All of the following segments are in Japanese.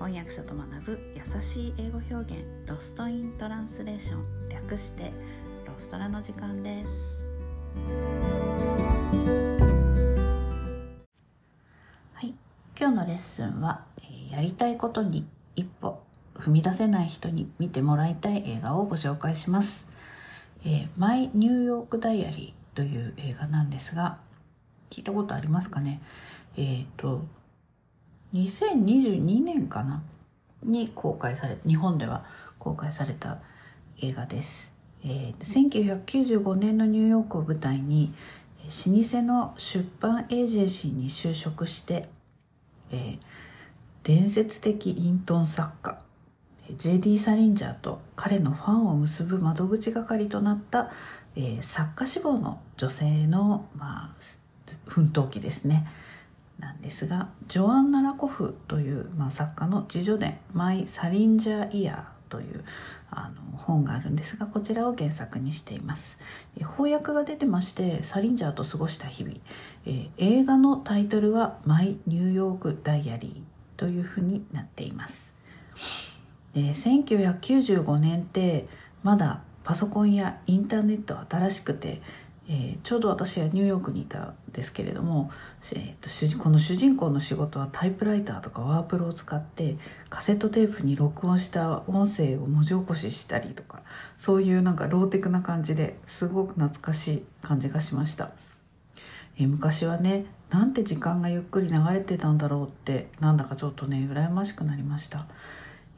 翻訳者と学ぶ優しい英語表現ロストイントランスレーション略してロストラの時間です。はい今日のレッスンは、えやりたいことに一歩踏み出せない人に見てもらいたい映画をご紹介します「えー、マイ・ニューヨーク・ダイアリー」という映画なんですが聞いたことありますかね？えっ、ー、と2022年かな？に公開され日本では公開された映画です、えー、1995年のニューヨークを舞台に老舗の出版エージェンシーに就職して、えー、伝説的イントン作家 J.D. サリンジャーと彼のファンを結ぶ窓口係となった、えー、作家志望の女性の、まあ、奮闘記ですね。なんですがジョアンナ・ラコフという、まあ、作家の自叙伝「マイ・サリンジャー・イヤー」というあの本があるんですがこちらを原作にしています。翻訳が出てましてサリンジャーと過ごした日々、えー、映画のタイトルは「マイ・ニューヨーク・ダイアリー」というふうになっています。で1995年ってまだパソコンやインターネット新しくてえー、ちょうど私はニューヨークにいたんですけれども、えーと、この主人公の仕事はタイプライターとかワープロを使ってカセットテープに録音した音声を文字起こししたりとかそういうなんかローテクな感じですごく懐かしい感じがしました、えー、昔はねなんて時間がゆっくり流れてたんだろうってなんだかちょっとね羨ましくなりました、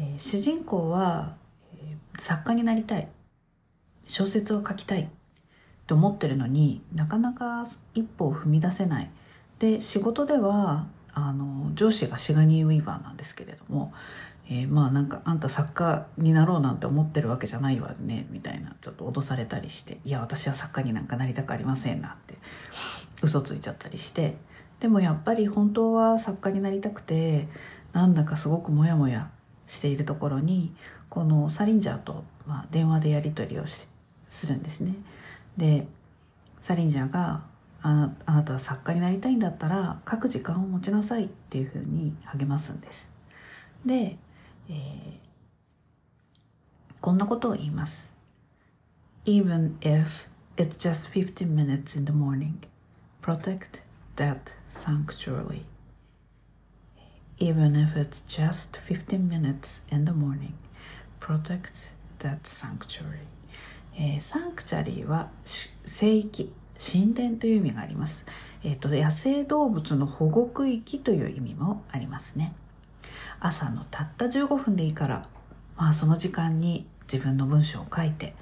えー、主人公は、え作家になりたい。小説を書きたい。って思ってるのになかなか一歩を踏み出せないで仕事ではあの上司がシガニー・ウィーバーなんですけれども、えー、まあなんかあんた作家になろうなんて思ってるわけじゃないわねみたいなちょっと脅されたりしていや私は作家になんかなりたくありませんなって嘘ついちゃったりしてでもやっぱり本当は作家になりたくてなんだかすごくモヤモヤしているところにこのサリンジャーと、まあ、電話でやり取りをしするんですね。でサリンジャーがああなたは作家になりたいんだったら書く時間を持ちなさいっていうふうに励ますんです。で、えー、こんなことを言います。Even if it's just 15 minutes in the morning, protect that sanctuary. Even if it's just 15 minutes in the morning, protect that sanctuary. えー、サンクチャリーは聖域神殿という意味があります、えーと、野生動物の保護区域という意味もありますね。朝のたった15分でいいからまあその時間に自分の文章を書いて、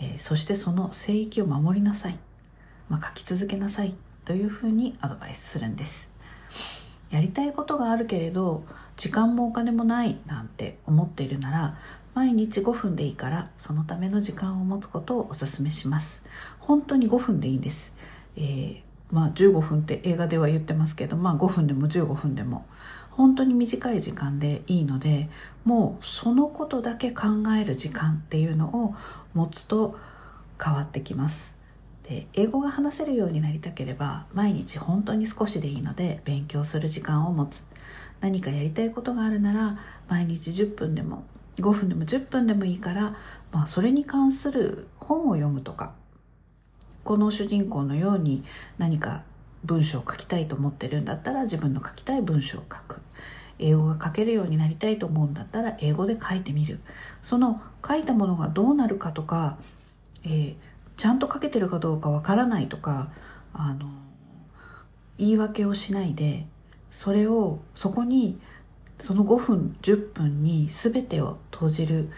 えー、そしてその聖域を守りなさい、まあ、書き続けなさい。というふうにアドバイスするんです。やりたいことがあるけれど時間もお金もないなんて思っているなら毎日5分でいいからそのための時間を持つことをお勧めします。本当に5分でいいんです、えー、まあ15分って映画では言ってますけどまあ5分でも15分でも本当に短い時間でいいのでもうそのことだけ考える時間っていうのを持つと変わってきます。で英語が話せるようになりたければ毎日本当に少しでいいので勉強する時間を持つ。何かやりたいことがあるなら毎日10分でも5分でも10分でもいいから、まあ、それに関する本を読むとか。この主人公のように何か文章を書きたいと思ってるんだったら自分の書きたい文章を書く。英語が書けるようになりたいと思うんだったら英語で書いてみる。その書いたものがどうなるかとか、えー、ちゃんと書けてるかどうかわからないとかあの言い訳をしないでそれをそこにその5分10分に全てを投じる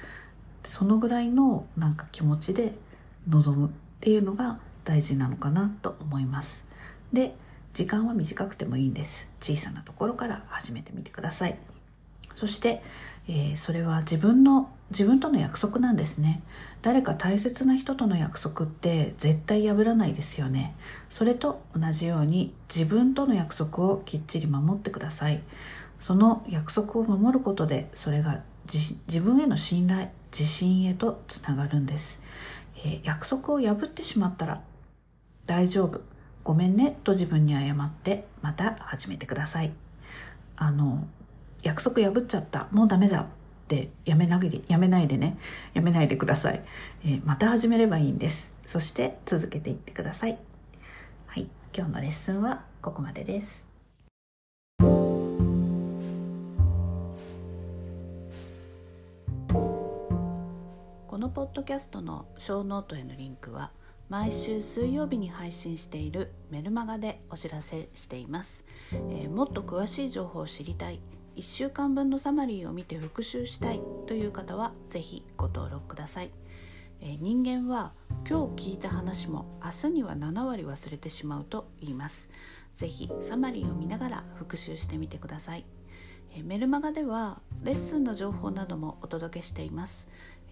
そのぐらいのなんか気持ちで臨むっていうのが大事なのかなと思います。で時間は短くてもいいんです。小さなところから始めてみてください。そして、えー、それは自分の自分との約束なんですね。誰か大切な人との約束って絶対破らないですよね。それと同じように自分との約束をきっちり守ってください。その約束を守ることでそれが自分への信頼自信へとつながるんです、えー、約束を破ってしまったら大丈夫ごめんねと自分に謝ってまた始めてください。あの約束破っちゃったもうダメだってやめなぎやめないでねやめないでください、えー、また始めればいいんです。そして続けていってください。はい今日のレッスンはここまでです。このポッドキャストのショーノートへのリンクは毎週水曜日に配信しているメルマガでお知らせしています、えー、もっと詳しい情報を知りたい1週間分のサマリーを見て復習したいという方は是非ご登録ください、えー、人間は今日聞いた話も明日には7割忘れてしまうと言います。是非サマリーを見ながら復習してみてください。メルマガではレッスンの情報などもお届けしています。